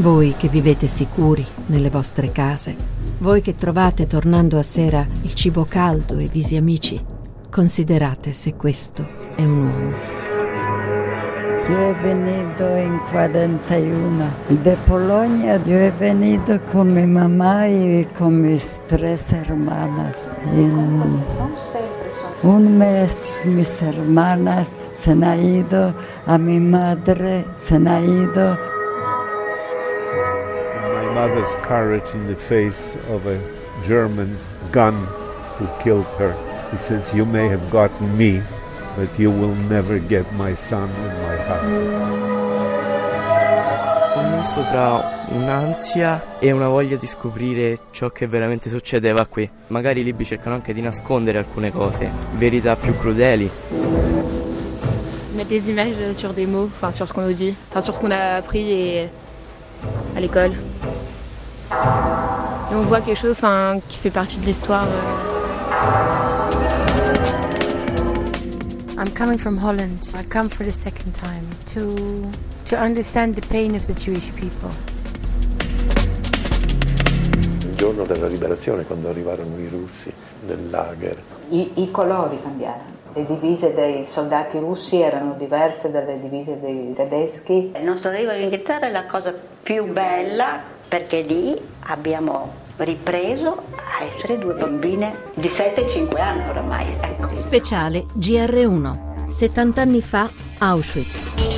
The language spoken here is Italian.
Voi che vivete sicuri nelle vostre case, voi che trovate tornando a sera il cibo caldo e visi amici, considerate se questo è un uomo. Yo he venido en 41 de Polonia. Yo he venido con mi mamá y con mis tres hermanas. En un mes mis hermanas se han ido, a mi madre se han ido. Mother's courage in the face of a German gun who killed her. He says, You may have gotten me, but you will never get my son and my heart. Un misto tra un'ansia e una voglia di scoprire ciò che veramente succedeva qui. Magari i libri cercano anche di nascondere alcune cose, verità più crudeli. Mettre des images sur des mots, enfin sur ce qu'on nous dit, enfin sur ce qu'on a appris et à l'école. Et on voit quelque chose enfin, qui fait partie de l'histoire. euh. I'm coming from Holland. I come for the second time to to understand the pain of the Jewish people. Il giorno della liberazione, quando arrivarono i russi nel lager, I, i colori cambiarono. Le divise dei soldati russi erano diverse dalle divise dei tedeschi. Il nostro arrivo in Inghilterra è la cosa più bella perché lì abbiamo ripreso a essere due bambine di 7 e 5 anni oramai. Ecco. Speciale GR1. 70 anni fa Auschwitz.